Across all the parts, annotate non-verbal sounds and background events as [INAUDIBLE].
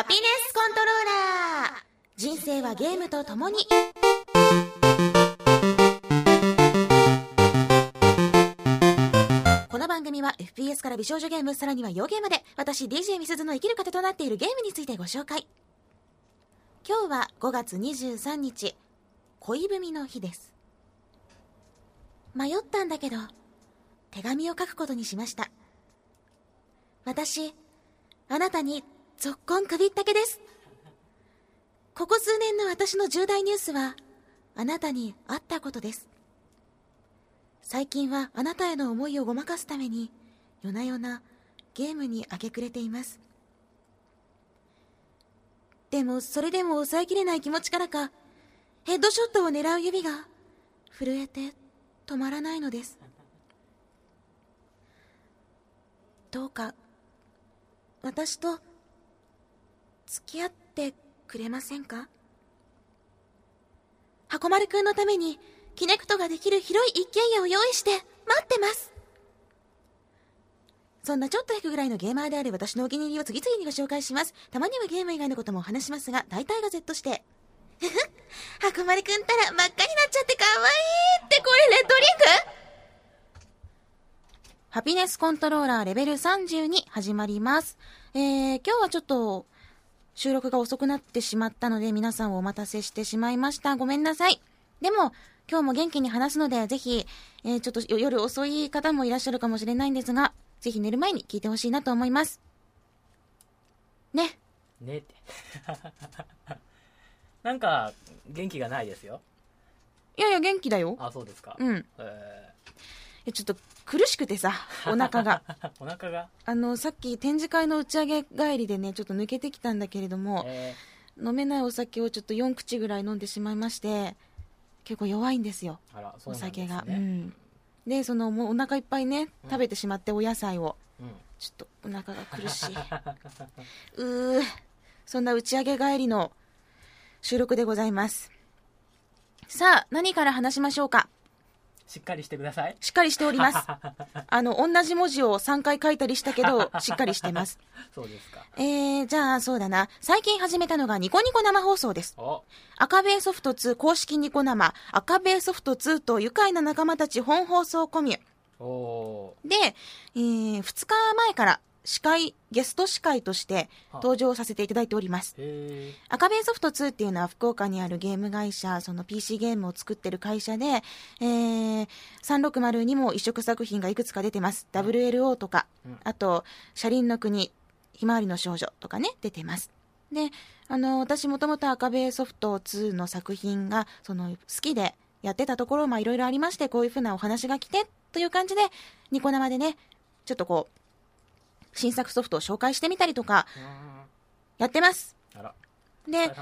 ハピネスコントローラー。人生はゲームとともに。この番組は FPS から美少女ゲームさらには洋ゲームで私 DJ みすずの生きる糧となっているゲームについてご紹介。今日は5月23日恋文の日です。迷ったんだけど手紙を書くことにしました。私あなたにぞっこん首ったけです。ここ数年の私の重大ニュースはあなたに会ったことです。最近はあなたへの思いをごまかすために夜な夜なゲームに明け暮れています。でもそれでも抑えきれない気持ちからかヘッドショットを狙う指が震えて止まらないのです。どうか私と付き合ってくれませんか？箱丸くんのためにキネクトができる広い一軒家を用意して待ってますそんなちょっと引くぐらいのゲーマーである私のお気に入りを次々にご紹介します。たまにはゲーム以外のことも話しますが、大体が Z して。ふふ、箱丸くんったら真っ赤になっちゃってかわいいってこれレッドリング？ハピネスコントローラーレベル32始まります。えー、今日はちょっと収録が遅くなってしまったので皆さんをお待たせしてしまいました。ごめんなさい。でも、今日も元気に話すので、ぜひ、えー、ちょっと夜遅い方もいらっしゃるかもしれないんですが、ぜひ寝る前に聞いてほしいなと思います。ね。ねって [LAUGHS] なんか元気がないですよいやいや、元気だよ。あそうですか、うん。ええちょっと苦しくてさ、[LAUGHS] お腹が。ーお腹が、あの、さっき展示会の打ち上げ帰りでね、ちょっと抜けてきたんだけれども、え飲めないお酒をちょっと4口ぐらい飲んでしまいまして、結構弱いんですよ。ーあらそお酒が。うん。で、その、もうお腹いっぱいね、食べてしまってお野菜を。うんちょっとお腹が苦しい。[LAUGHS] うー、そんな打ち上げ帰りの収録でございます。さあ、何から話しましょうか？しっかりしてくださいしっかりしております。[LAUGHS] あの、同じ文字を3回書いたりしたけど、しっかりしてます。[LAUGHS] そうですかえー、じゃあそうだな。最近始めたのがニコニコ生放送です。お赤ベイソフト2公式ニコ生、赤ベイソフト2と愉快な仲間たち本放送コミュ。おで、えー、2日前から司会、ゲスト司会として登場させていただいております。赤ベイソフト2っていうのは福岡にあるゲーム会社、その PC ゲームを作ってる会社で、えー、360にも移植作品がいくつか出てます。WLO とか、うんあと、車輪の国、ひまわりの少女とかね、出てます。で、あの、私もともと赤ベイソフト2の作品が、その、好きでやってたところ、まあいろいろありまして、こういうふうなお話が来て、という感じで、ニコ生でね、ちょっとこう、新作ソフトを紹介してみたりとか、やってます。で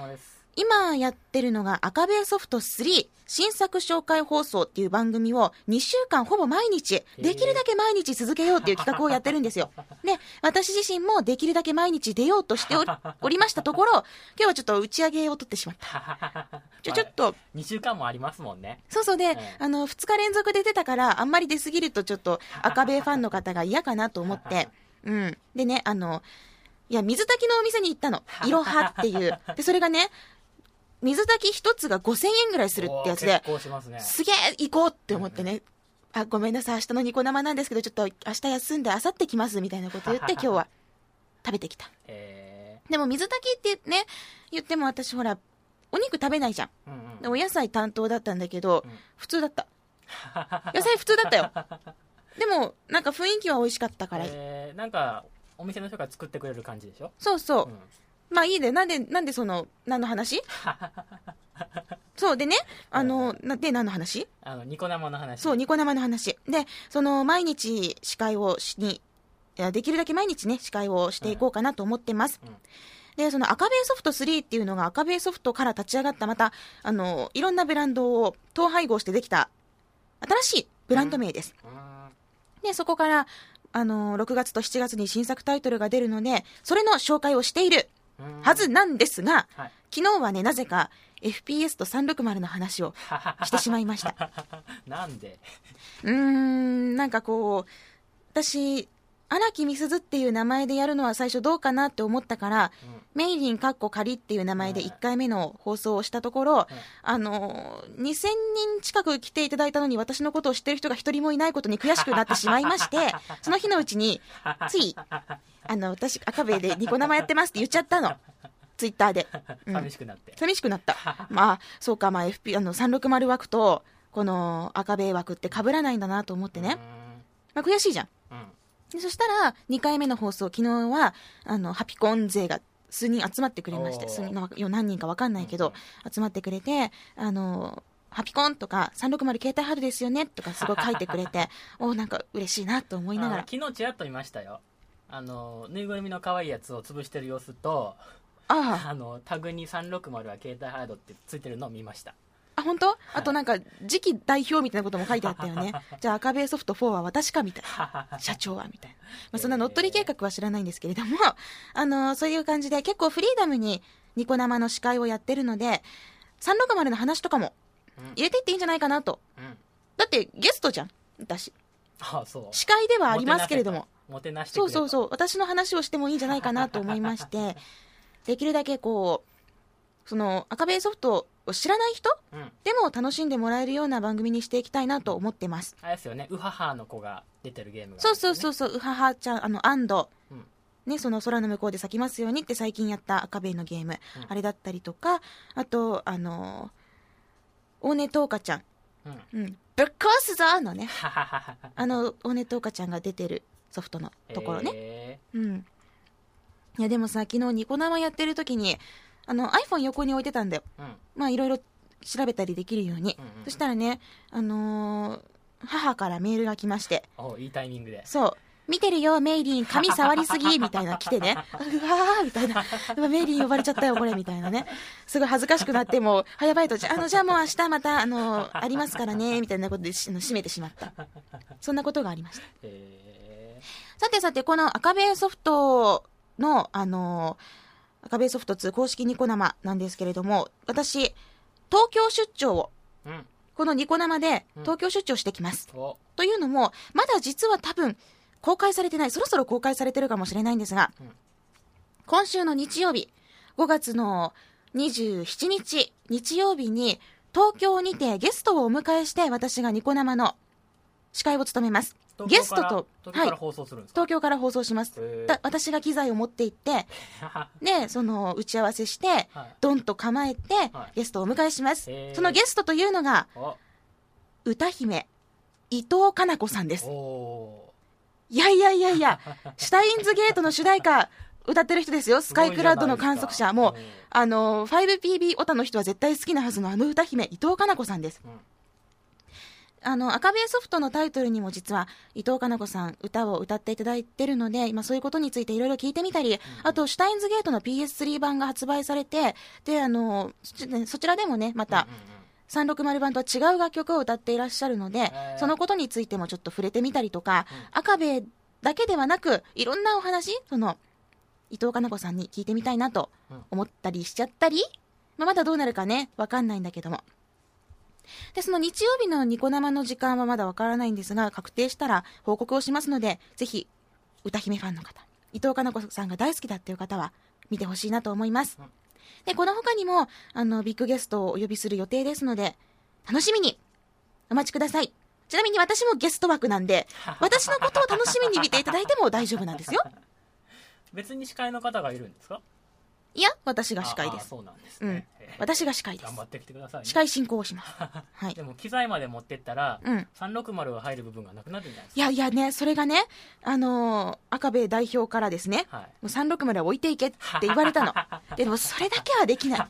今やってるのが赤ベイソフト3新作紹介放送っていう番組を2週間ほぼ毎日、ー。できるだけ毎日続けようっていう企画をやってるんですよ。[LAUGHS] で、私自身もできるだけ毎日出ようとして [LAUGHS] おりましたところ、今日はちょっと打ち上げを取ってしまった。[LAUGHS] ちょ、ちょっと、2週間もありますもんね。そうそうで、ええあの、2日連続で出たから、あんまり出すぎるとちょっと赤ベイファンの方が嫌かなと思って、うん。でね、あの、いや、水炊きのお店に行ったの。いろはっていう。[LAUGHS] で、それがね、水炊き一つが5000円ぐらいするってやつですねすげえ行こうって思ってね、あ、ごめんなさい、明日のニコ生なんですけど、ちょっと明日休んで、明後日来ますみたいなこと言って、今日は食べてきた。えでも水炊きってね、言っても私ほら、お肉食べないじゃん。ーうんうんでお野菜担当だったんだけど、うん普通だった。野菜普通だったよ。[LAUGHS] でも、なんか雰囲気は美味しかったから、えーなんかお店の人が作ってくれる感じでしょ、そうそう。う。ん。まあいいで、なんで、なんでその、何の話？[LAUGHS] そうでね、あの、なで、何の話？あのニコ生の話。そう、ニコ生の話。で、その、毎日司会をしに、できるだけ毎日ね、司会をしていこうかなと思ってます。うん。で、その赤ベイソフト3っていうのが赤ベイソフトから立ち上がったまた、あの、いろんなブランドを統廃合してできた、新しいブランド名です。うーんで、そこから、あの、6月と7月に新作タイトルが出るので、それの紹介をしているはずなんですが、はい昨日はね、なぜか FPS と360の話を [LAUGHS] してしまいました。[LAUGHS] なんで？うーん、なんかこう、私、荒木美鈴っていう名前でやるのは最初どうかなって思ったから、うんメイリンかっこ仮っていう名前でうん1回目の放送をしたところ、あのー、2000人近く来ていただいたのに私のことを知ってる人が一人もいないことに悔しくなってしまいまして、[LAUGHS] その日のうちに、つい、あの、私、赤べでニコ生やってますって言っちゃったの。ツイッターで。うん寂しくなって。寂しくなった。[LAUGHS] まあ、そうか、まあ、FP、あの、360枠と、この赤べ枠って被らないんだなと思ってね。まあ、悔しいじゃん。でそしたら、2回目の放送、昨日は、あの、ハピコン勢が数人集まってくれまして、数人のよ何人か分かんないけど、集まってくれて、あの、ハピコンとか、360携帯春ですよねとかすごい書いてくれて、[LAUGHS] おなんか嬉しいなと思いながらあ。昨日ちらっと見ましたよ。あの、ぬいぐるみの可愛いやつを潰してる様子と、ああ、あの、タグに360は携帯ハードってついてるのを見ました。あ、本当？あとなんか、次期代表みたいなことも書いてあったよね。じゃあ赤べソフト4は私かみたいな。社長はみたいな。まあ、そんな乗っ取り計画は知らないんですけれども、[LAUGHS] あのそういう感じで結構フリーダムにニコ生の司会をやってるので、360の話とかもうん。入れていっていいんじゃないかなと。うん。だってゲストじゃん。私。あそう。司会ではありますけれども。もてなして。そうそうそう。私の話をしてもいいんじゃないかなと思いまして、[LAUGHS] できるだけこう、その赤べソフトを知らない人？うん。でも楽しんでもらえるような番組にしていきたいなと思ってます。あれですよね、ウハハの子が出てるゲームが、。そうそうそううそう、うははちゃん、あの、アンド、うんね、その空の向こうで咲きますようにって最近やった赤べのゲーム、うんあれだったりとか、あと、あの、大根とうかちゃん、うん。うん、ぶっ壊すぞのね。あの、大根とうかちゃんが出てるソフトのところね。えうん。いや、でもさ、昨日ニコ生やってる時に、あの、iPhone 横に置いてたんだよ。ーうん。まあ、いろいろ調べたりできるように。うんうんそしたらね、あのー母からメールが来まして、おいいタイミングで。そう。見てるよ、メイリン、髪触りすぎ、みたいな来てね。[LAUGHS] うわー、みたいな。メイリン呼ばれちゃったよ、これ、みたいなね。すごい恥ずかしくなって、もう、早バイト、じゃあ、あの、じゃあもう明日また、あの、ありますからね、[LAUGHS] みたいなことでしあの閉めてしまった。そんなことがありました。えさてさて、この赤ベソフトの、あの、赤ベソフト2公式ニコ生なんですけれども、私、東京出張を、ー、うん。このニコ生でうん東京出張してきます。お、というのも、まだ実は多分、公開されてない、そろそろ公開されてるかもしれないんですが、うん今週の日曜日、5月の27日、日曜日に、東京にてゲストをお迎えして、私がニコ生の司会を務めます。ゲストと、はい東京から、放送するんですか、東京から放送します。私が機材を持って行って、[LAUGHS] で、その打ち合わせして、はいドンと構えて、はいゲストをお迎えします。そのゲストというのが、お歌姫、伊藤かな子さんです。おいやいやいやいや、[LAUGHS] シュタインズゲートの主題歌歌ってる人ですよ。スカイクラウドの観測者。もう、あの、5PB オタの人は絶対好きなはずのあの歌姫、伊藤かな子さんです。うんあの、赤ベソフトのタイトルにも実は伊藤かな子さん歌を歌っていただいてるので、今そういうことについていろいろ聞いてみたり、あと、シュタインズゲートの PS3 版が発売されて、で、あの、そちらでもね、また、うんうんうん。360版とは違う楽曲を歌っていらっしゃるのでそのことについてもちょっと触れてみたりとか、うん。赤べだけではなく、いろんなお話、その、伊藤かな子さんに聞いてみたいなとうん。思ったりしちゃったり、まあ、まだどうなるかね、わかんないんだけども。で、その日曜日のニコ生の時間はまだわからないんですが、確定したら報告をしますので、ぜひ、歌姫ファンの方、伊藤かな子さんが大好きだっていう方は、見てほしいなと思います。うんで、この他にも、あの、ビッグゲストをお呼びする予定ですので、楽しみにお待ちください。ちなみに私もゲスト枠なんで、[LAUGHS] 私のことを楽しみに見ていただいても大丈夫なんですよ。別に司会の方がいるんですか？いや、私が司会です。そうなんですうんね、私が司会です頑。張ってきてください、ね、司会進行をします。[LAUGHS] はいで。も機材まで持ってったら、うん。360が入る部分がなくなるんじゃないですいやいやね、それがね、あのー赤部代表からですね、かはいもう360は置いていけって言われたの。[LAUGHS] でもそれだけはできない。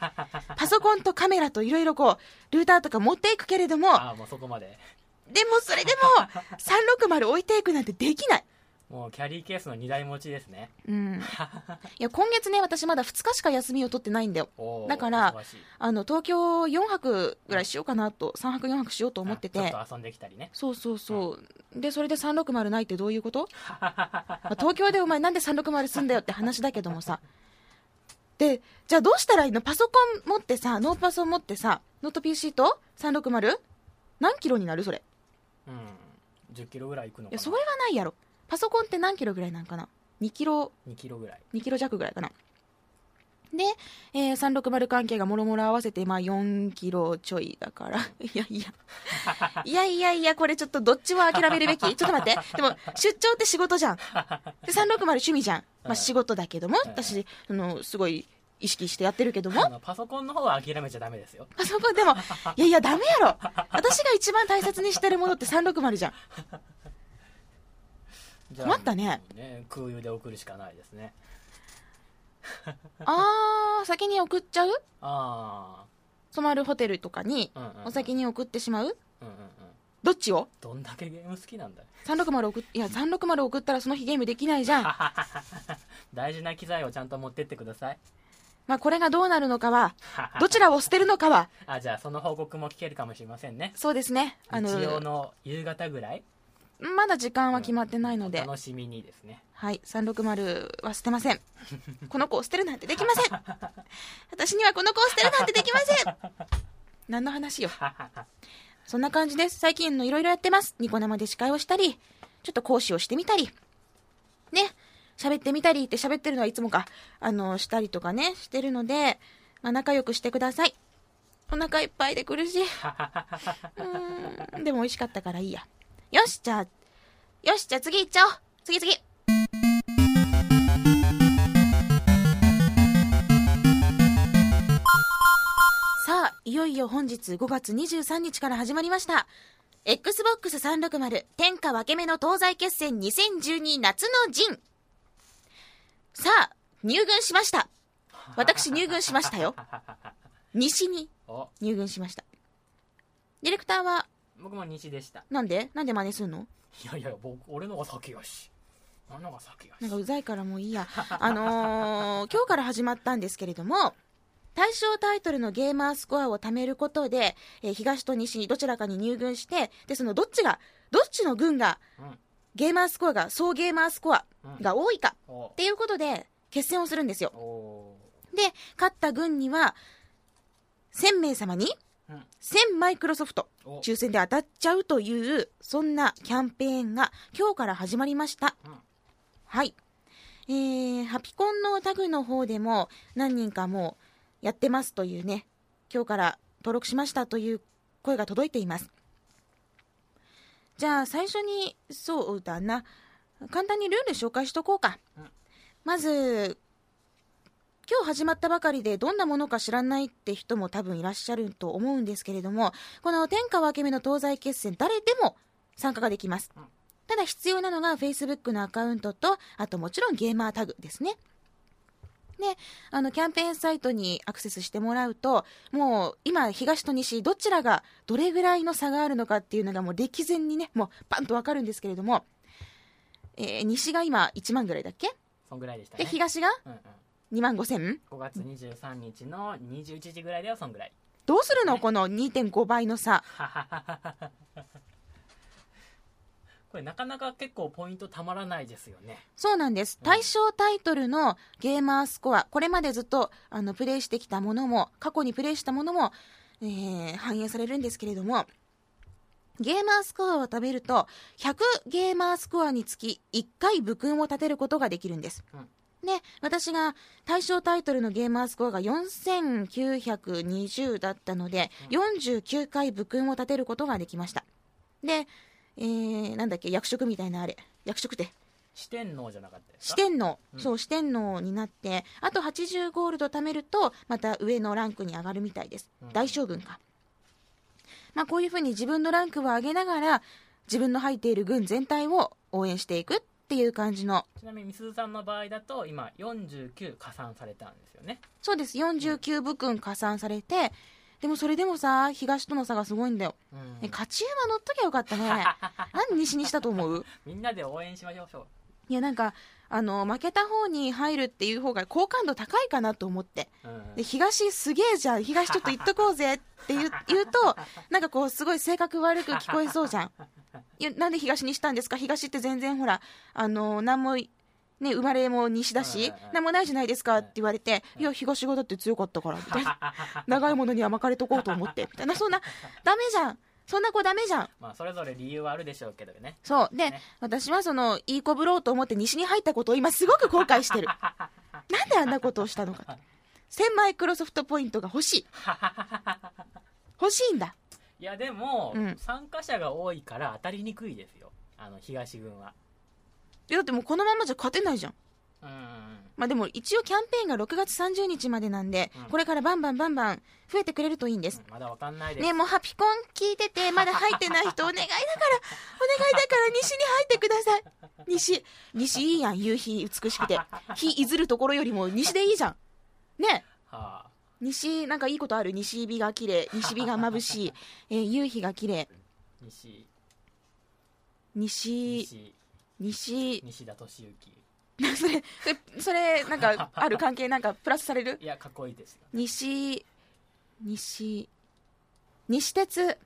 パソコンとカメラといろいろこう、ルーターとか持っていくけれども、ああもうそこまででもそれでも、360置いていくなんてできない。もうキャリーケースの2台持ちですねうん。[LAUGHS] いや、今月ね、私まだ2日しか休みを取ってないんだよ。だからあの、東京4泊ぐらいしようかなと、3泊4泊しようと思っててあ、ちょっと遊んできたりねそうそうそう。で、それで360ないってどういうこと、[LAUGHS] まあ東京でお前なんで360すんだよって話だけどもさ。で、じゃあどうしたらいいの？パソコン持ってさ、ノーパソ持ってさ、ノート PC と 360? 何キロになるそれ？うん10キロぐらい行くのかないや、それはないやろ。パソコンって何キロぐらいなんかな？2キロ？2キロぐらい。2キロ弱ぐらいかな。で、えー360関係がもろもろ合わせて、まあ、4キロちょいだから。[LAUGHS] いやいや。いやいやいやこれちょっとどっちも諦めるべき。ちょっと待って。でも出張って仕事じゃん。で360趣味じゃん、まあ、仕事だけどもうん。私あのすごい意識してやってるけども。パソコンの方は諦めちゃダメですよ。パソコンでもいやいやダメやろ。私が一番大切にしてるものって360じゃん困ったね。ね空輸で送るしかないですね。[LAUGHS] あー先に送っちゃう？あ泊まるホテルとかにお先に送ってしまう？うんうんうん。どっちを？どんだけゲーム好きなんだよ。360送っいや [LAUGHS] 360送ったらその日ゲームできないじゃん。[LAUGHS] 大事な機材をちゃんと持ってってください。まあこれがどうなるのかはどちらを捨てるのかは。あじゃあその報告も聞けるかもしれませんね。そうですね。あ日曜のの夕方ぐらいまだ時間は決まってないので、楽しみにですね。はい360は捨てません。[LAUGHS] この子を捨てるなんてできません。[LAUGHS] 私にはこの子を捨てるなんてできません。何の話よ。[LAUGHS] そんな感じです。最近のいろいろやってます。ニコ生で司会をしたりちょっと講師をしてみたり。ね喋ってみたりって喋ってるのはいつもか。あのしたりとかねしてるので、まあ、仲良くしてください。お腹いっぱいで苦し。いうーんでも美味しかったからいいやよしじゃあよしじゃあ次行っちゃおう。次次。さあいよいよ本日5月23日から始まりました。XBOX360 天下分け目の東西決戦2012夏の陣。さあ入軍しました。私入軍しましたよ。[LAUGHS] 西にお。入軍しました。ディレクターは僕も西でした。なんで？なんで真似するの？いやいや僕俺のが先やし。あのが先やし。なんかうざいからもういいや。[LAUGHS] あのー今日から始まったんですけれども、対象タイトルのゲーマースコアを貯めることで、えー東と西にどちらかに入軍して、で、そのどっちが、どっちの軍がうん。ゲーマースコアが、総ゲーマースコアが多いかおっていうことで、決戦をするんですよ。おで、勝った軍には、1000名様にうん1000マイクロソフト。お。抽選で当たっちゃうというそんなキャンペーンが今日から始まりました、うん。はい。えー、ハピコンのタグの方でも何人かもうやってますというね今日から登録しましたという声が届いています。じゃあ最初にそうだな。簡単にルール紹介しとこうか、うん。まず今日始まったばかりでどんなものか知らないって人も多分いらっしゃると思うんですけれどもこの天下分け目の東西決戦誰でも参加ができます、うん。ただ必要なのが Facebook のアカウントとあともちろんゲーマータグですね。であのキャンペーンサイトにアクセスしてもらうともう今東と西どちらがどれぐらいの差があるのかっていうのがもう歴然にねもうパンとわかるんですけれども、えー西が今1万ぐらいだっけ？そんぐらいでしたね。で東が？うんうん2万5千？5月23日の21時ぐらいではそんぐらい。どうするの？この2.5倍の差。[LAUGHS] これなかなか結構ポイントたまらないですよね。そうなんです。対象タイトルのゲーマースコアこれまでずっとあのプレイしてきたものも過去にプレイしたものも、えー反映されるんですけれどもゲーマースコアを食べると100ゲーマースコアにつき1回武勲を立てることができるんです、うんで私が対象タイトルのゲーマースコアが4920だったので、49回武勲を立てることができました。で、えー、なんだっけ役職みたいなあれ。役職って。四天王じゃなかったですか？四天王、うん。そう四天王になってあと80ゴールド貯めるとまた上のランクに上がるみたいです、うん。大将軍か。まあこういうふうに自分のランクを上げながら自分の入っている軍全体を応援していくっていう感じの。ちなみにみすずさんの場合だと今49加算されたんですよね。そうです。49部君加算されてでもそれでもさ東との差がすごいんだよ、うん。ね勝ち馬乗っときゃよかったね。[LAUGHS] 何西にしたと思う？みんなで応援しましょう。いやなんかあの負けた方に入るっていう方が好感度高いかなと思って。うん。で東すげえじゃん。東ちょっと言っとこうぜって言う [LAUGHS] 言うとなんかこうすごい性格悪く聞こえそうじゃん。いやなんで東にしたんですか？東って全然ほらあの何もね生まれも西だし何もないじゃないですかって言われていや東がだって強かったからみたいな。長いものには巻かれとこうと思ってみたいな。そんなダメじゃんそんな子ダメじゃん。まあそれぞれ理由はあるでしょうけどね。そう。で、ね。私はそのいい子ぶろうと思って西に入ったことを今すごく後悔してる。[LAUGHS] なんであんなことをしたのかと。1000マイクロソフトポイントが欲しい。[LAUGHS] 欲しいんだ。いやでも、うん。参加者が多いから当たりにくいですよ。あの東軍は。えだってもうこのままじゃ勝てないじゃんまあでも一応キャンペーンが6月30日までなんで、うん。これからバンバンバンバン増えてくれるといいんです。まだわかんないです、ねもうハピコン聞いてて、まだ入ってない人お願いだから、[LAUGHS] お願いだから西に入ってください。西、西いいやん、夕日美しくて。日いずるところよりも西でいいじゃん。ね。はあ。西、なんかいいことある？西日が綺麗、西日が眩しい、[LAUGHS] えー夕日が綺麗、西。西、西。西、西田敏行 [LAUGHS] それ、それ、なんか、ある関係なんかプラスされる？[LAUGHS] いやかっこいいですよ西、西、西鉄、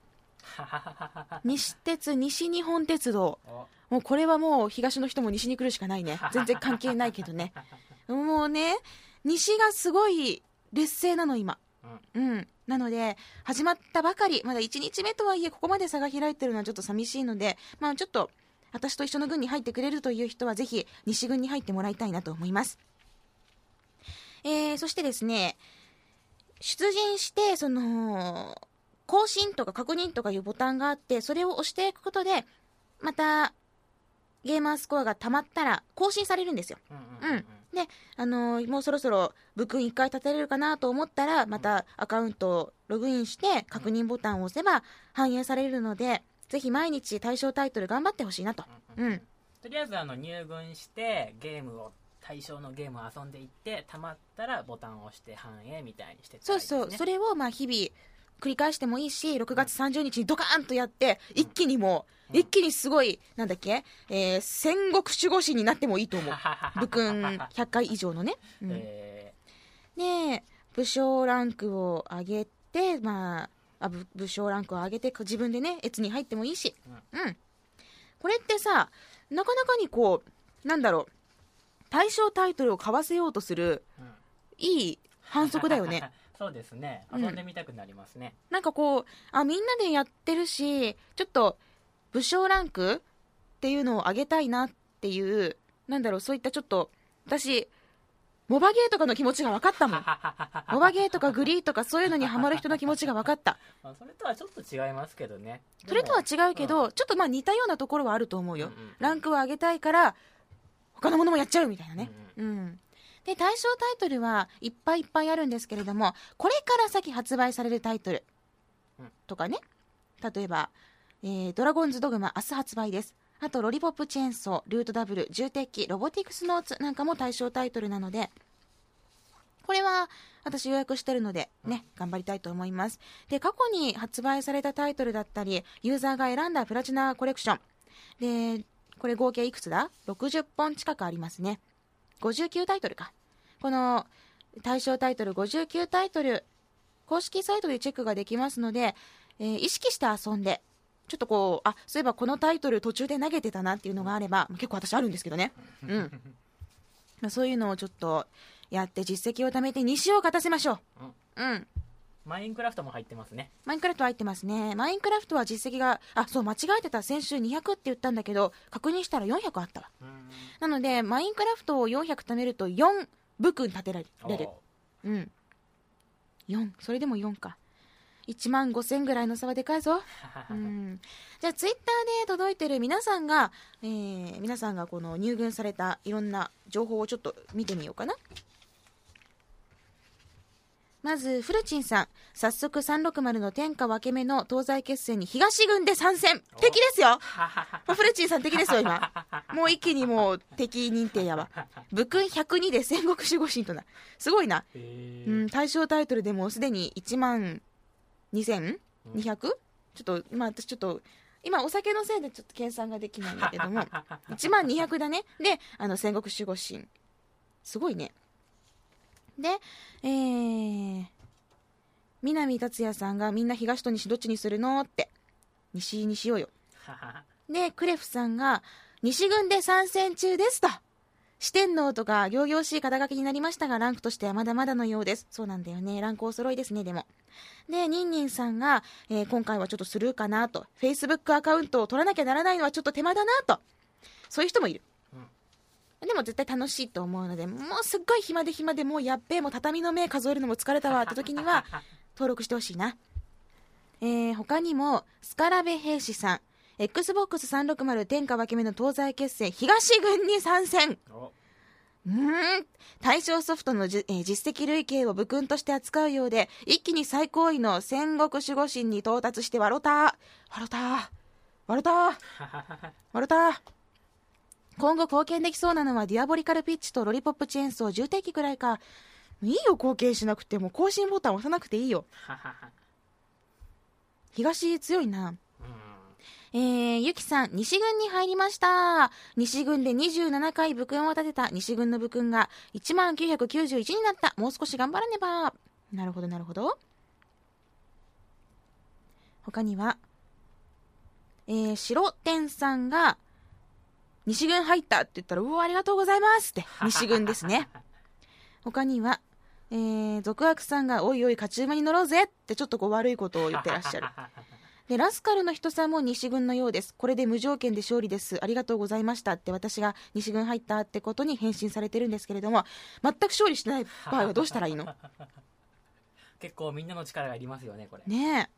[LAUGHS] 西鉄、西日本鉄道。おもうこれはもう東の人も西に来るしかないね。全然関係ないけどね。もうね、西がすごい劣勢なの今。うん。なので、始まったばかり、まだ1日目とはいえ、ここまで差が開いてるのはちょっと寂しいので、まあちょっと、私と一緒の軍に入ってくれるという人は、ぜひ、西軍に入ってもらいたいなと思います。えー、そしてですね、出陣して、その、更新とか確認とかいうボタンがあって、それを押していくことで、また、ゲーマースコアが溜まったら更新されるんですよ。うんうんうんで、あのーもうそろそろ部訓1回立てれるかなと思ったら、またアカウントをログインして確認ボタンを押せば反映されるので、ぜひ毎日対象タイトル頑張ってほしいなと。うん。とりあえずあの入軍してゲームを対象のゲームを遊んでいってたまったらボタンを押して反映みたいにしてったそうそう、それをまあ日々繰り返してもいいし、6月30日にドカーンとやって、一気にもう、一気にすごい、なんだっけ、えー戦国守護神になってもいいと思う。部訓100回以上のね。うん。えで武将ランクを上げて、まあ、あ武武将ランクを上げて自分でね越に入ってもいいし、うん。これってさなかなかにこうなんだろう対象タイトルを買わせようとするーうん。いい反則だよね。[LAUGHS] そうですね。うん。遊んでみたくなりますね、なんかこうあみんなでやってるしちょっと武将ランクっていうのを上げたいなっていうなんだろうそういったちょっと私モバゲーとかの気持ちが分かったもん。[LAUGHS] モバゲーとかグリーとかそういうのにハマる人の気持ちが分かった。まあ、それとはちょっと違いますけどね。それとはで違うけど、ちょっとまあ似たようなところはあると思うよ、うんうんうん。ランクを上げたいから他のものもやっちゃうみたいなね。うん、で対象タイトルはいっぱいいっぱいあるんですけれどもこれから先発売されるタイトルうんとかね。例えば、えードラゴンズドグマ」明日発売ですあと「ロリポップチェーンソー」「ルートダブル」「重鉄器」「ロボティクスノーツ」なんかも対象タイトルなのでこれは私予約してるのでね、頑張りたいと思います。で、過去に発売されたタイトルだったり、ユーザーが選んだプラチナコレクション。で、これ合計いくつだ ?60 本近くありますね。59タイトルか。この対象タイトル59タイトル、公式サイトでチェックができますので、えー意識して遊んで、ちょっとこう、あ、そういえばこのタイトル途中で投げてたなっていうのがあれば、結構私あるんですけどね。うん。まあそういうのをちょっとやって実績を貯めて西を勝たせましょう。うん。マインクラフトも入ってますねマインクラフト入ってますね。マインクラフトは実績が、あ、そう、間違えてた。先週200って言ったんだけど、確認したら400あったわ。うんなので、マインクラフトを400貯めると4部訓立てられる。おうん。4。それでも4か。1万5000ぐらいの差はでかいぞ。ー [LAUGHS] うん。じゃあ、ツイッターで届いてる皆さんが、えー、皆さんがこの入軍されたいろんな情報をちょっと見てみようかな。まず、フルチンさん。早速360の天下分け目の東西決戦に東軍で参戦敵ですよまあフルチンさん敵ですよ、今。[LAUGHS] もう一気にもう敵認定やわ。武訓102で戦国守護神とな。すごいな。うん、対象タイトルでもうすでに1万 2200? ちょっと、今私ちょっと、今お酒のせいでちょっと計算ができないんだけども、[LAUGHS] 1万200だね。で、あの、戦国守護神。すごいね。で、えー、南達也さんがみんな東と西どっちにするのって、西にしようよ。で、クレフさんが、西軍で参戦中ですと。四天王とか、行々しい肩書きになりましたが、ランクとしてはまだまだのようです。そうなんだよね。ランクお揃いですね、でも。で、ニンニンさんが、えー今回はちょっとスルーかなと。Facebook アカウントを取らなきゃならないのはちょっと手間だなと。そういう人もいる。でも絶対楽しいと思うので、もうすっごい暇で暇でもうやっべえ、もう畳の目数えるのも疲れたわって時には、[LAUGHS] 登録してほしいな。えー、他にも、スカラベ兵士さん、Xbox360 天下分け目の東西決戦東軍に参戦おうーん対象ソフトのじ、えー実績累計を武勲として扱うようで、一気に最高位の戦国守護神に到達して笑うた笑うた笑うた [LAUGHS] 笑うた今後貢献できそうなのはディアボリカルピッチとロリポップチェーンソー重低機くらいか。いいよ、貢献しなくても。更新ボタン押さなくていいよ。東強いな。うんえー、ゆきさん、西軍に入りました。西軍で27回武勲を立てた西軍の武勲が1991になった。もう少し頑張らねば。なるほど、なるほど。他には、えー、白天さんが、西軍入ったって言ったら、うお、ありがとうございますって、[LAUGHS] 西軍ですね。他には、えー、続悪さんが、おいおい、勝ち馬に乗ろうぜってちょっとこう悪いことを言ってらっしゃる。[LAUGHS] で、ラスカルの人さんも西軍のようです。これで無条件で勝利です。ありがとうございましたって私が西軍入ったってことに返信されてるんですけれども、全く勝利してない場合はどうしたらいいの？[LAUGHS] 結構みんなの力がいりますよねこれねえ。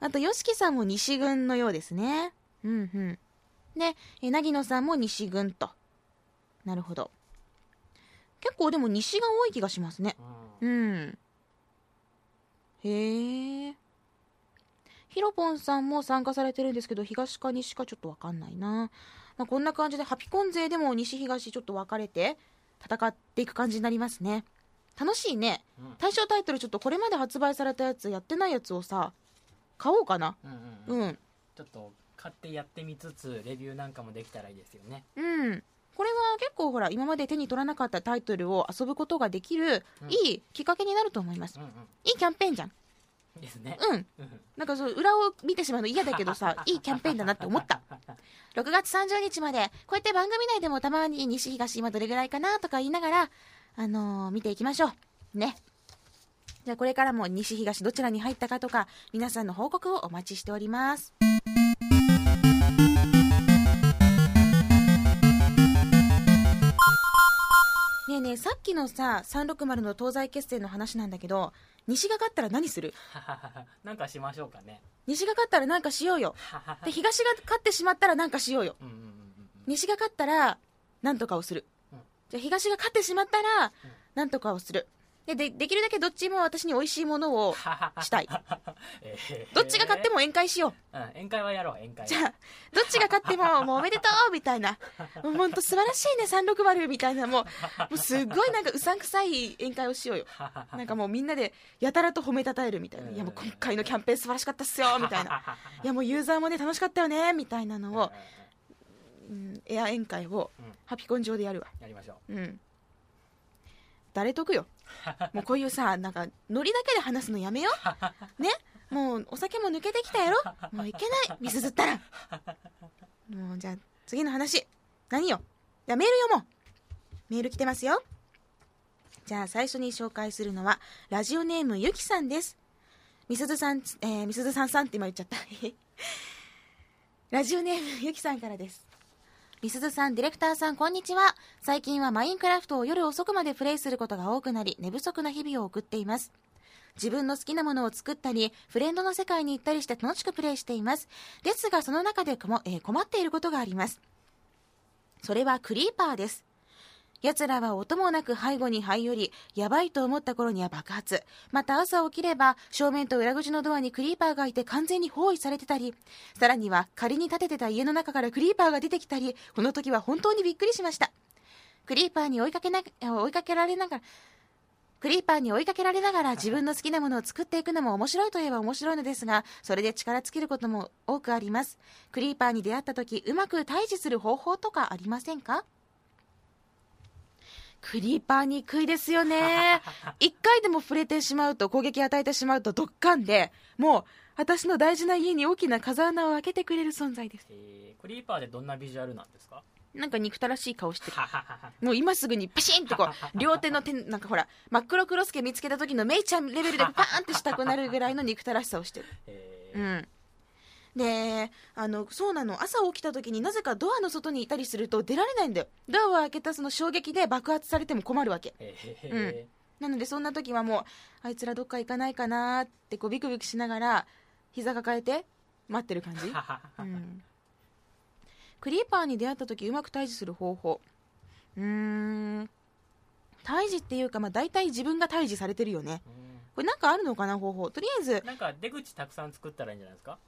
あと、ヨシキさんも西軍のようですね。うんうん。で、えなぎのさんも西軍と。なるほど。結構でも西が多い気がしますね。うんうん。へえ。ヒロポンさんも参加されてるんですけど、東か西かちょっとわかんないな。まあ、こんな感じで、ハピコン勢でも西東ちょっと分かれて、戦っていく感じになりますね。楽しいね。うん対象タイトルちょっとこれまで発売されたやつ、やってないやつをさ、買おうかな。うんうんうんうん。ちょっと買ってやってみつつレビューなんかもできたらいいですよねうん。これは結構ほら、今まで手に取らなかったタイトルを遊ぶことができる、うんいいきっかけになると思いますう。んいいキャンペーンじゃん。うんですねうん。うんなんかそう、裏を見てしまうの嫌だけどさ、[LAUGHS] いいキャンペーンだなって思った。6月30日まで、こうやって番組内でもたまに西東今どれぐらいかなとか言いながら、あのー見ていきましょう。ね。じゃあこれからも西東どちらに入ったかとか、皆さんの報告をお待ちしております。ねえねえ、さっきのさ、360の東西決戦の話なんだけど、西が勝ったら何する？[LAUGHS] なんかしましょうかね西が勝ったらなんかしようよ。[LAUGHS] で、東が勝ってしまったらなんかしようよ。うんうんうんうん西が勝ったら、なんとかをする。うんじゃあ、東が勝ってしまったら、なんとかをする。で、で、できるだけどっちも私に美味しいものをしたい。[LAUGHS] えーどっちが勝っても宴会しよう。うん宴会はやろう宴会じゃあ、どっちが勝っても、もうおめでとうみたいな。[LAUGHS] もうほんと素晴らしいね、360みたいな。もう、もうすっごいなんかうさんくさい宴会をしようよ。なんかもうみんなでやたらと褒めたたえるみたいな。いやもう今回のキャンペーン素晴らしかったっすよみたいな。いやもうユーザーもね楽しかったよねみたいなのを、うん、エア宴会をうんハピコン上でやるわ。やりましょうん。誰得よ。[LAUGHS] もうこういうさ、なんか、ノリだけで話すのやめよう。[LAUGHS] ね？もう、お酒も抜けてきたやろもういけない。みすずったら。もう、じゃあ、次の話。何よ？じゃあ、メール読もう。メール来てますよ。じゃあ、最初に紹介するのは、ラジオネームゆきさんです。みすずさん、えー、みすずさんさんって今言っちゃった。[LAUGHS] ラジオネームゆきさんからです。みすずさん、ディレクターさん、こんにちは。最近はマインクラフトを夜遅くまでプレイすることが多くなり、寝不足な日々を送っています。自分の好きなものを作ったり、フレンドの世界に行ったりして楽しくプレイしています。ですが、その中で、えー困っていることがあります。それはクリーパーです。奴らは音もなく背後に這い寄り、やばいと思った頃には爆発。また朝起きれば、正面と裏口のドアにクリーパーがいて完全に包囲されてたり、さらには仮に建ててた家の中からクリーパーが出てきたり、この時は本当にびっくりしました。クリーパーに追いかけな、追いかけられながら、クリーパーに追いかけられながら自分の好きなものを作っていくのも面白いといえば面白いのですが、それで力尽きることも多くあります。クリーパーに出会った時、うまく対峙する方法とかありませんか？クリーパーにくいですよね。[LAUGHS] 一回でも触れてしまうと、攻撃与えてしまうと、ドッカンで、もう、私の大事な家に大きな風穴を開けてくれる存在です。えークリーパーでどんなビジュアルなんですか？なんか憎たらしい顔してる [LAUGHS] もう今すぐにパシンってこう [LAUGHS] 両手の手なんかほら真っ黒クロスケ見つけた時のメイちゃんレベルでパーンってしたくなるぐらいの憎たらしさをしてるえーうんであのそうなの。朝起きた時になぜかドアの外にいたりすると出られないんだよ。ドアを開けたその衝撃で爆発されても困るわけ。えなのでそんな時はもうあいつらどっか行かないかなってこうビクビクしながら膝抱えて待ってる感じ。うん。クリーパーに出会った時うまく退治する方法。うーん。退治っていうか、まあ、大体自分が退治されてるよね。これなんかあるのかな方法。とりあえずうんなんか出口たくさん作ったらいいんじゃないですか？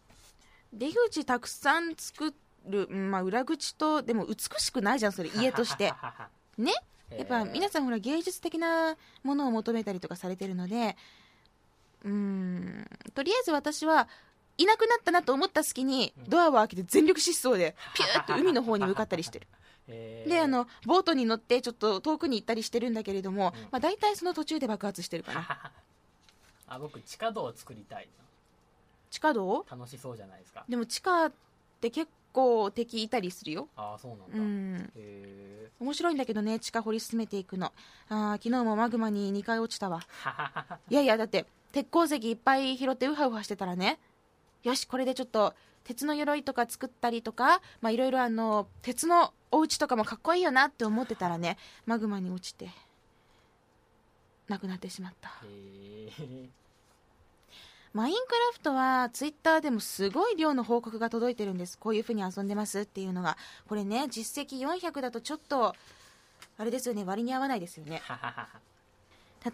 出口たくさん作る、うんまあ、裏口とでも美しくないじゃんそれ家として。ね？やっぱ皆さんほら芸術的なものを求めたりとかされてるのでうーんとりあえず私はいなくなったなと思った隙にドアを開けて全力疾走でピューッと海の方に向かったりしてる。えー。であのボートに乗ってちょっと遠くに行ったりしてるんだけれども、うん。まあ、大体その途中で爆発してるかなあ僕地下道を作りたい地下道？な楽しそうじゃないですか。でも地下って結構敵いたりするよ。ああそうなんだ、うん。へ面白いんだけどね地下掘り進めていくの。あー昨日もマグマに2回落ちたわ。いやいやだって鉄鉱石いっぱい拾ってウハウハしてたらね。よしこれでちょっと鉄の鎧とか作ったりとかまあいろいろあの鉄のお家とかもかっこいいよなって思ってたらねマグマに落ちてなくなってしまった。えへマインクラフトはツイッターでもすごい量の報告が届いてるんです。こういう風に遊んでますっていうのが。これね実績400だとちょっとあれですよね。割に合わないですよね。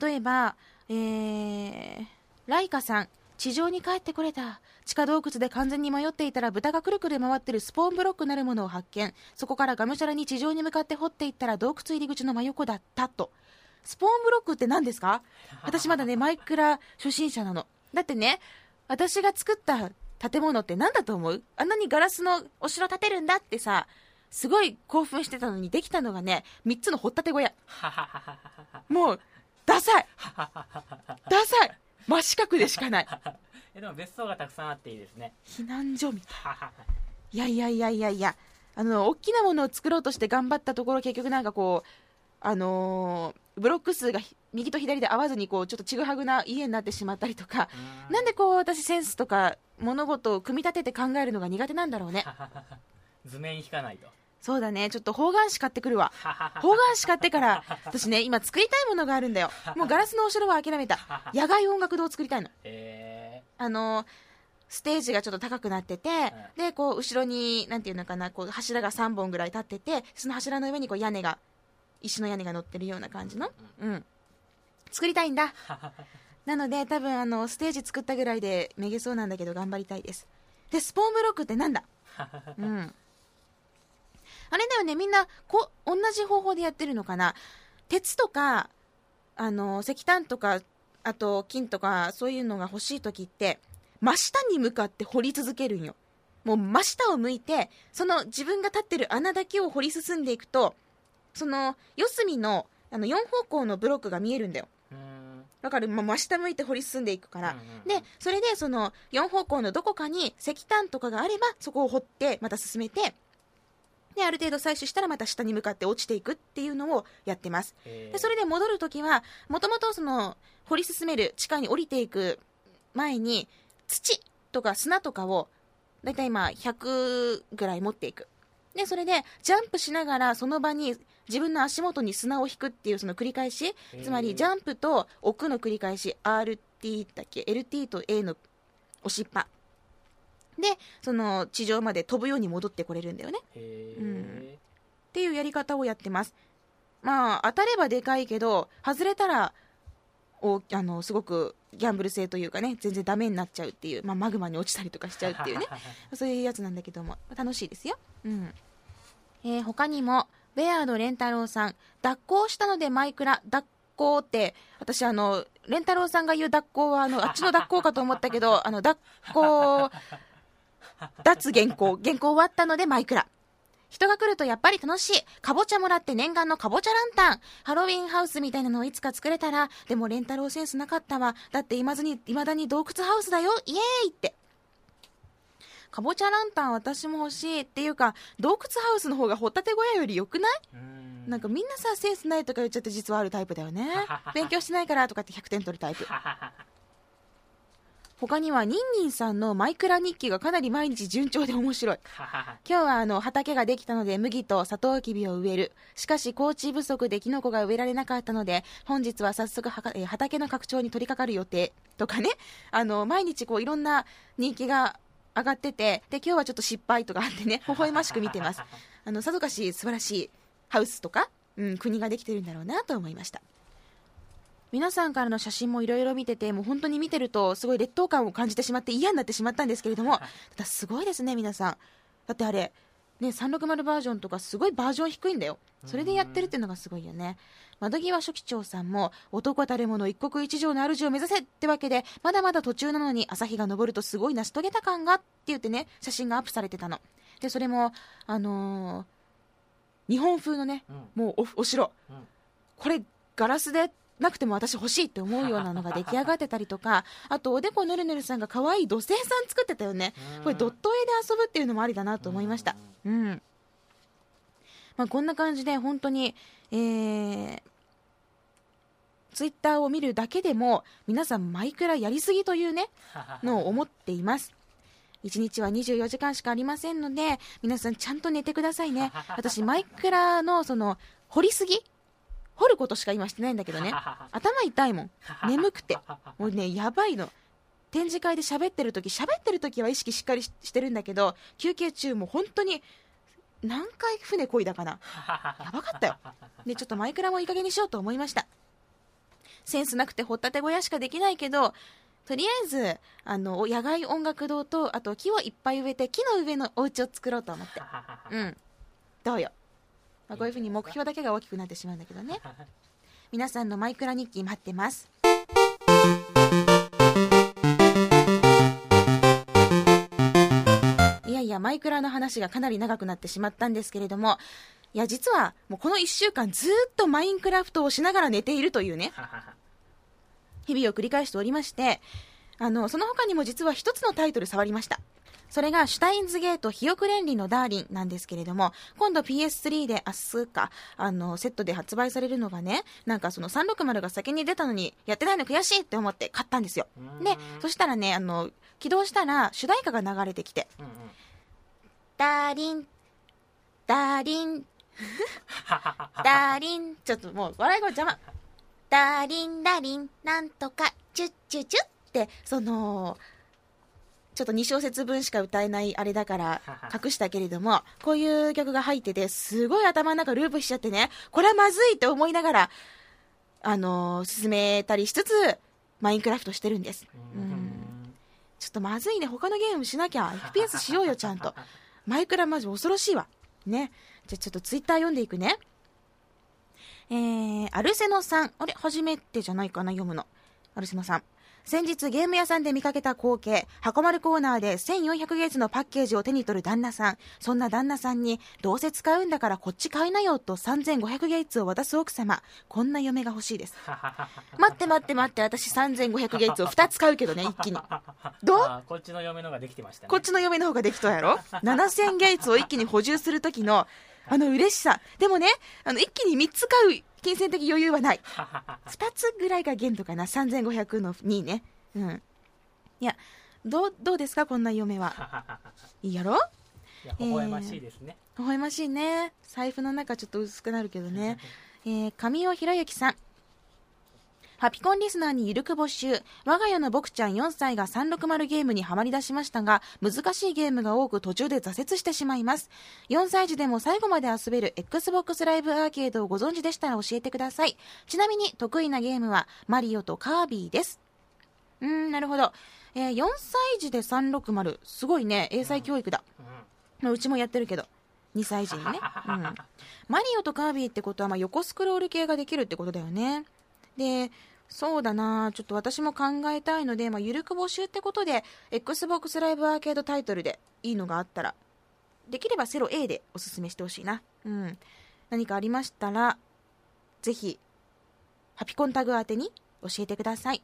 例えば、えー、ライカさん。地上に帰ってこれた。地下洞窟で完全に迷っていたら豚がくるくる回ってるスポーンブロックなるものを発見。そこからがむしゃらに地上に向かって掘っていったら洞窟入り口の真横だったと。スポーンブロックって何ですか？私まだねマイクラ初心者なのだってね私が作った建物って何だと思う？あんなにガラスのお城建てるんだってさすごい興奮してたのにできたのがね3つの掘ったて小屋。もうダサい。ダサい。真四角でしかない。[LAUGHS] えでも別荘がたくさんあっていいですね。避難所みたい。ははは。いやいやいやいやいや。あの大きなものを作ろうとして頑張ったところ結局なんかこうあのーブロック数がひ右と左で合わずにこうちょっとちぐはぐな家になってしまったりとかなんでこう私センスとか物事を組み立てて考えるのが苦手なんだろうね。[LAUGHS] 図面引かないと。そうだね。ちょっと方眼紙買ってくるわ。[LAUGHS] 方眼紙買ってから私ね今作りたいものがあるんだよ。もうガラスのお城は諦めた。[LAUGHS] 野外音楽堂を作りたいの。えあのステージがちょっと高くなってて、でこう後ろになんていうのかなこう柱が3本ぐらい立っててその柱の上にこう屋根が石の屋根が乗ってるような感じの、うん、作りたいんだ。[LAUGHS] なので多分あのステージ作ったぐらいでめげそうなんだけど頑張りたいです。でスポーンブロックってなんだ？[LAUGHS] うん。あれだよねみんなこ同じ方法でやってるのかな？鉄とかあの石炭とかあと金とかそういうのが欲しい時って真下に向かって掘り続けるんよ。もう真下を向いてその自分が立ってる穴だけを掘り進んでいくとその四隅のあの4方向のブロックが見えるんだよーうーんだからまあ真下向いて掘り進んでいくから、うんうんうん。でそれでその4方向のどこかに石炭とかがあればそこを掘ってまた進めてである程度採取したらまた下に向かって落ちていくっていうのをやってます。えー。でそれで戻るときはもともとその掘り進める地下に降りていく前に土とか砂とかをだいたい今100ぐらい持っていくでそれでジャンプしながらその場に自分の足元に砂を引くっていうその繰り返し。つまりジャンプと置くの繰り返し RT だっけ？LT と A の押しっぱ。でその地上まで飛ぶように戻ってこれるんだよね。うん。っていうやり方をやってます。まあ当たればでかいけど外れたらおあのすごくギャンブル性というかね全然ダメになっちゃうっていう、まあ、マグマに落ちたりとかしちゃうっていうね。[LAUGHS] そういうやつなんだけども。楽しいですよ、うんえー他にもベアードレンタロウさん脱行したのでマイクラ脱行って私あのレンタロウさんが言う脱行はあの [LAUGHS] あっちの脱行かと思ったけどあの脱行脱原稿原稿終わったのでマイクラ人が来るとやっぱり楽しい。かぼちゃもらって念願のかぼちゃランタン。ハロウィンハウスみたいなのをいつか作れたら、でもレンタロウセンスなかったわ。だっていまずに、未だに洞窟ハウスだよ。イエーイって。かぼちゃランタン私も欲しいっていうか洞窟ハウスの方がホタテ小屋より良くない？うん。なんかみんなさセンスないとか言っちゃって実はあるタイプだよね。[LAUGHS] 勉強してないからとかって100点取るタイプ。[LAUGHS] 他にはニンニンさんのマイクラ日記がかなり毎日順調で面白い。[LAUGHS] 今日はあの畑ができたので麦とサトウキビを植える。しかし高地不足でキノコが植えられなかったので本日は早速はかえー畑の拡張に取り掛かる予定とかね。あの毎日こういろんな人気が上がっててで今日はちょっと失敗とかあってね [LAUGHS] 微笑ましく見てます。あのさぞかし素晴らしいハウスとか、うん、国ができてるんだろうなと思いました。皆さんからの写真もいろいろ見ててもう本当に見てるとすごい劣等感を感じてしまって嫌になってしまったんですけれども [LAUGHS] ただすごいですね皆さん。だってあれね360バージョンとかすごいバージョン低いんだよ。それでやってるっていうのがすごいよね。窓際初期長さんも男たるもの一国一城の主を目指せってわけでまだまだ途中なのに朝日が昇るとすごい成し遂げた感がって言ってね写真がアップされてたの。でそれもあのー日本風のねうん。もうおお城。うん。これガラスでなくても私欲しいって思うようなのが出来上がってたりとか [LAUGHS] あとおでこぬるぬるさんが可愛い土星さん作ってたよね。これドット絵で遊ぶっていうのもありだなと思いました。うん。まあ、こんな感じで本当にえーツイッターを見るだけでも皆さんマイクラやりすぎというね [LAUGHS] のを思っています。1日は24時間しかありませんので皆さんちゃんと寝てくださいね。[LAUGHS] 私マイクラのその掘りすぎ掘ることしか今してないんだけどね。[LAUGHS] 頭痛いもん。[LAUGHS] 眠くて。もうねやばいの。展示会で喋ってる時喋ってる時は意識しっかりししてるんだけど休憩中も本当に何回船こいだかな。[LAUGHS] やばかったよ。でちょっとマイクラもいい加減にしようと思いました。センスなくて掘ったて小屋しかできないけどとりあえずあの野外音楽堂とあと木をいっぱい植えて木の上のお家を作ろうと思って。うん。どうよ、まあ、こういうふうに目標だけが大きくなってしまうんだけどね。[LAUGHS] 皆さんのマイクラ日記待ってます。いやいやマイクラの話がかなり長くなってしまったんですけれどもいや実はもうこの1週間ずーっとマインクラフトをしながら寝ているというね [LAUGHS] 日々を繰り返しておりましてあのその他にも実は一つのタイトル触りましたそれがシュタインズゲートひよく連理のダーリンなんですけれども今度 PS3 で明日かあのセットで発売されるのがねなんかその360が先に出たのにやってないの悔しいって思って買ったんですよ。でそしたらねあの起動したら主題歌が流れてきてうんうん。ダーリンダーリン [LAUGHS] ダーリンちょっともう笑い声邪魔。ダーリンダーリンなんとかチュッチュチュってそのちょっと2小節分しか歌えないあれだから隠したけれどもこういう曲が入っててすごい頭の中ループしちゃってねこれはまずいって思いながらあのー進めたりしつつマインクラフトしてるんです。うん。ちょっとまずいね。他のゲームしなきゃ FPS しようよ [LAUGHS] ちゃんと。マイクラマジ恐ろしいわ。ね。じゃあちょっとツイッター読んでいくね。えー、アルセノさん。あれ？初めてじゃないかな読むの。アルセノさん先日ゲーム屋さんで見かけた光景箱丸コーナーで1400ゲーツのパッケージを手に取る旦那さん。そんな旦那さんにどうせ使うんだからこっち買いなよと3500ゲーツを渡す奥様。こんな嫁が欲しいです。[LAUGHS] 待って待って待って私3500ゲーツを2つ買うけどね一気に。どう？こっちの嫁のができてましたね。こっちの嫁の方ができとうやろ？7000ゲーツを一気に補充する時のあの嬉しさ。でもねあの一気に3つ買う金銭的余裕はない。2つぐらいが限度かな。3500の2ね。うん。いやどうどうですか？こんな嫁は。いいやろ？いや微笑ましいですね、微笑ましいね。財布の中ちょっと薄くなるけどね。[LAUGHS] えー、神尾博之さんハピコンリスナーにゆるく募集。我が家の僕ちゃん4歳が360ゲームにはまり出しましたが難しいゲームが多く途中で挫折してしまいます。4歳児でも最後まで遊べる XBOX ライブアーケードをご存知でしたら教えてください。ちなみに得意なゲームはマリオとカービィです。うーんなるほど、えー4歳児で360すごいね。英才教育だ、うちもやってるけど。2歳児にね、うん、[LAUGHS] マリオとカービィってことはまあ横スクロール系ができるってことだよねでそうだなちょっと私も考えたいので、まあ、ゆるく募集ってことで XBOX ライブアーケードタイトルでいいのがあったらできればセロ A でおすすめしてほしいな、うん、何かありましたらぜひハピコンタグ宛てに教えてください。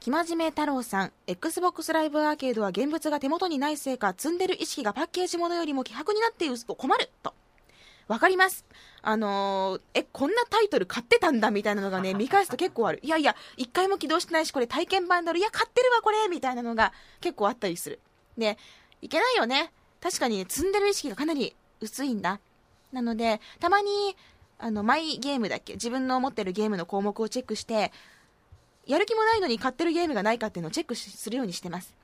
生真面目太郎さん XBOX ライブアーケードは現物が手元にないせいか積んでる意識がパッケージものよりも希薄になって困ると。わかります。あのーえこんなタイトル買ってたんだみたいなのがね [LAUGHS] 見返すと結構ある。いやいや一回も起動してないしこれ体験版だろいや買ってるわこれみたいなのが結構あったりする。でいけないよね。確かにね積んでる意識がかなり薄いんだ。なのでたまにあのマイゲームだっけ？自分の持ってるゲームの項目をチェックしてやる気もないのに買ってるゲームがないかっていうのをチェックしするようにしてます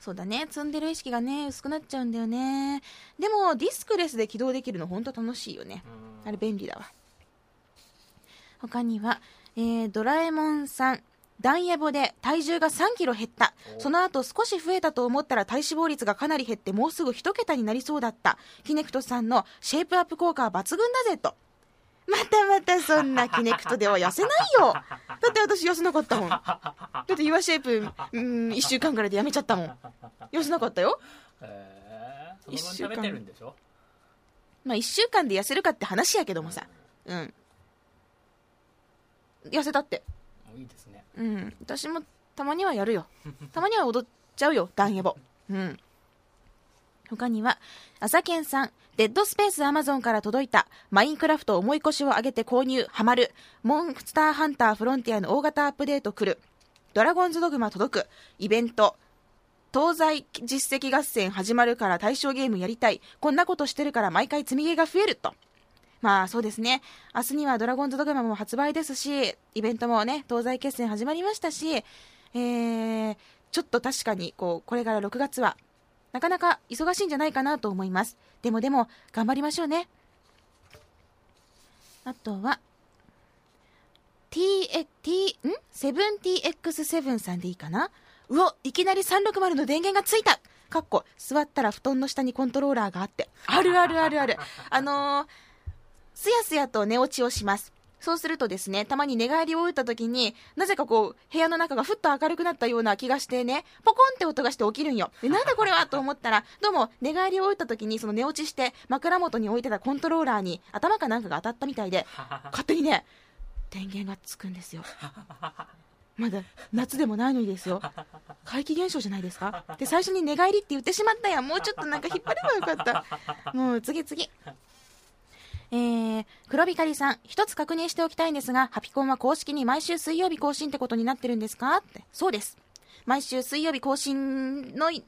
そうだね。積んでる意識がね薄くなっちゃうんだよね。でもディスクレスで起動できるの本当楽しいよね。うん。あれ便利だわ。他には、えードラえもんさん。ダンエボで体重が3キロ減った。お。その後少し増えたと思ったら体脂肪率がかなり減ってもうすぐ1桁になりそうだった。キネクトさんのシェイプアップ効果は抜群だぜとまたまたそんなキネクトでは痩せないよ。だって私痩せなかったもん。だってユアシェイプうん1週間ぐらいでやめちゃったもん。痩せなかったよ。へー。その分一週間食べてるんでしょ？まあ1週間で痩せるかって話やけどもさ。うん。痩せたって。いいですね。うん。私もたまにはやるよ。たまには踊っちゃうよダンエボ。うん。他には朝健さんデッドスペースアマゾンから届いたマインクラフト重い腰を上げて購入ハマるモンスターハンターフロンティアの大型アップデート来るドラゴンズドグマ届くイベント東西実績合戦始まるから対象ゲームやりたいこんなことしてるから毎回積み毛が増えると。まあそうですね。明日にはドラゴンズドグマも発売ですしイベントもね東西決戦始まりましたしえー、ちょっと確かにこうこれから6月はなかなか忙しいんじゃないかなと思います。でもでも頑張りましょうね。あとは T, T ん？7TX7 さんでいいかな？うわいきなり360の電源がついた。かっこ座ったら布団の下にコントローラーがあって。あるあるあるある。あのーすやすやと寝落ちをします。そうするとですねたまに寝返りを打った時になぜかこう部屋の中がふっと明るくなったような気がしてねポコンって音がして起きるんよ。でなんだこれはと思ったらどうも寝返りを打った時にその寝落ちして枕元に置いてたコントローラーに頭かなんかが当たったみたいで [LAUGHS] 勝手にね電源がつくんですよ。[LAUGHS] まだ夏でもないのにですよ。怪奇現象じゃないですか。で最初に寝返りって言ってしまったやん。もうちょっとなんか引っ張ればよかった。もう次々えー、黒光さん、一つ確認しておきたいんですが、ハピコンは公式に毎週水曜日更新ってことになってるんですか？って。そうです。毎週水曜日更新のい、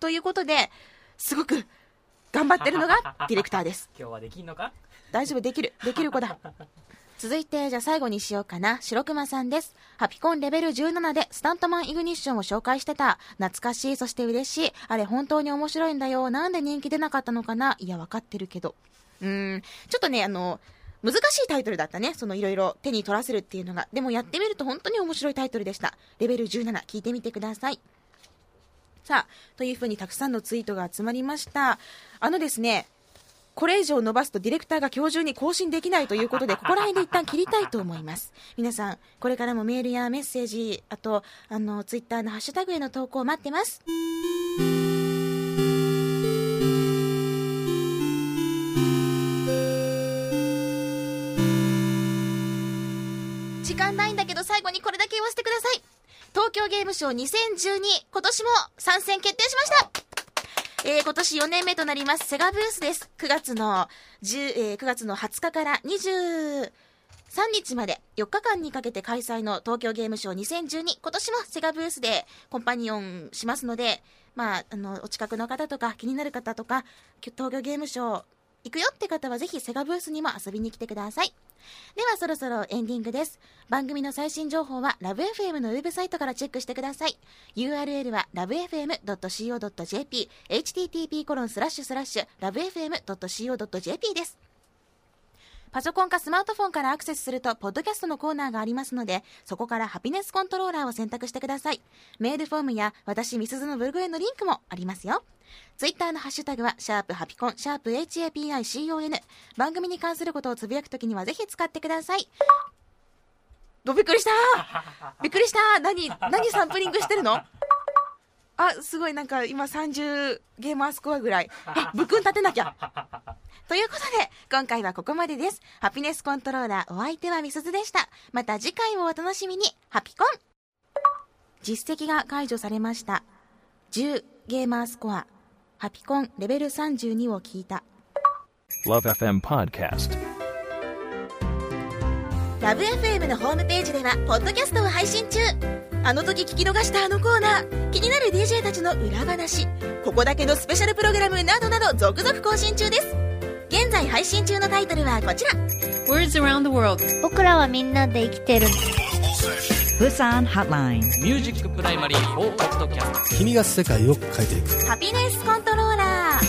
ということで、すごく頑張ってるのが [LAUGHS] ディレクターです。今日はできんのか？大丈夫、できる。できる子だ。続いて、じゃあ最後にしようかな。白熊さんです。ハピコンレベル17でスタントマンイグニッションを紹介してた。懐かしい、そして嬉しい。あれ本当に面白いんだよ。なんで人気出なかったのかな？いや、わかってるけど。うん、ちょっとね、あの、難しいタイトルだったね。そのいろいろ手に取らせるっていうのが。でもやってみると本当に面白いタイトルでした。レベル17、聞いてみてください。さあ、というふうにたくさんのツイートが集まりました。あのですね、これ以上伸ばすとディレクターが今日中に更新できないということで、ここら辺で一旦切りたいと思います。皆さん、これからもメールやメッセージ、あと、あの、ツイッターのハッシュタグへの投稿を待ってます。間ないんだけど最後にこれだけ言わせてください。東京ゲームショウ2012、今年も参戦決定しましたえー今年4年目となりますセガブースです。9月の10、えー9月の20日から23日まで4日間にかけて開催の東京ゲームショウ2012今年もセガブースでコンパニオンしますので、まあ、あの、お近くの方とか気になる方とか、東京ゲームショウ行くよって方はぜひセガブースにも遊びに来てください。ではそろそろエンディングです。番組の最新情報はラブ f m のウェブサイトからチェックしてください。URL は lovefm.co.jp http コロンスラッシュスラッシュ lovefm.co.jp です。パソコンかスマートフォンからアクセスすると、ポッドキャストのコーナーがありますので、そこからハピネスコントローラーを選択してください。メールフォームや私、ミスズのブログへのリンクもありますよ。ツイッターのハッシュタグは、シャープハピコン、シャープ HAPICON。番組に関することをつぶやくときにはぜひ使ってください。ど、びっくりした？びっくりした？何、何サンプリングしてるの？あ、すごい、なんか今30ゲーマースコアぐらい。あ、ぶくん立てなきゃ。ということで、今回はここまでです。ハピネスコントローラーお相手はみすずでした。また次回をお楽しみに。ハピコン実績が解除されました10ゲーマースコアハピコンレベル32を聞いた Love FM Podcast. ラブ f m のホームページではポッドキャストを配信中あの時聞き逃したあのコーナー気になる DJ たちの裏話ここだけのスペシャルプログラムなどなど続々更新中です現在配信中のタイトルはこちら。Words around the world. 僕らはみんなで生きてる。Busan Hotline. Music Library for Podcasト君が世界を変えていく。ハピネスコントローラー。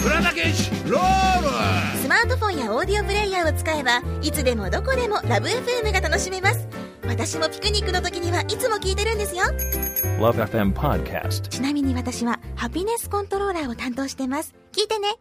スマートフォンやオーディオプレイヤーを使えばいつでもどこでもラブ f m が楽しめます。私もピクニックの時にはいつも聞いてるんですよ。Love FM Podcast. ちなみに私はハピネスコントローラーを担当してます。聞いてね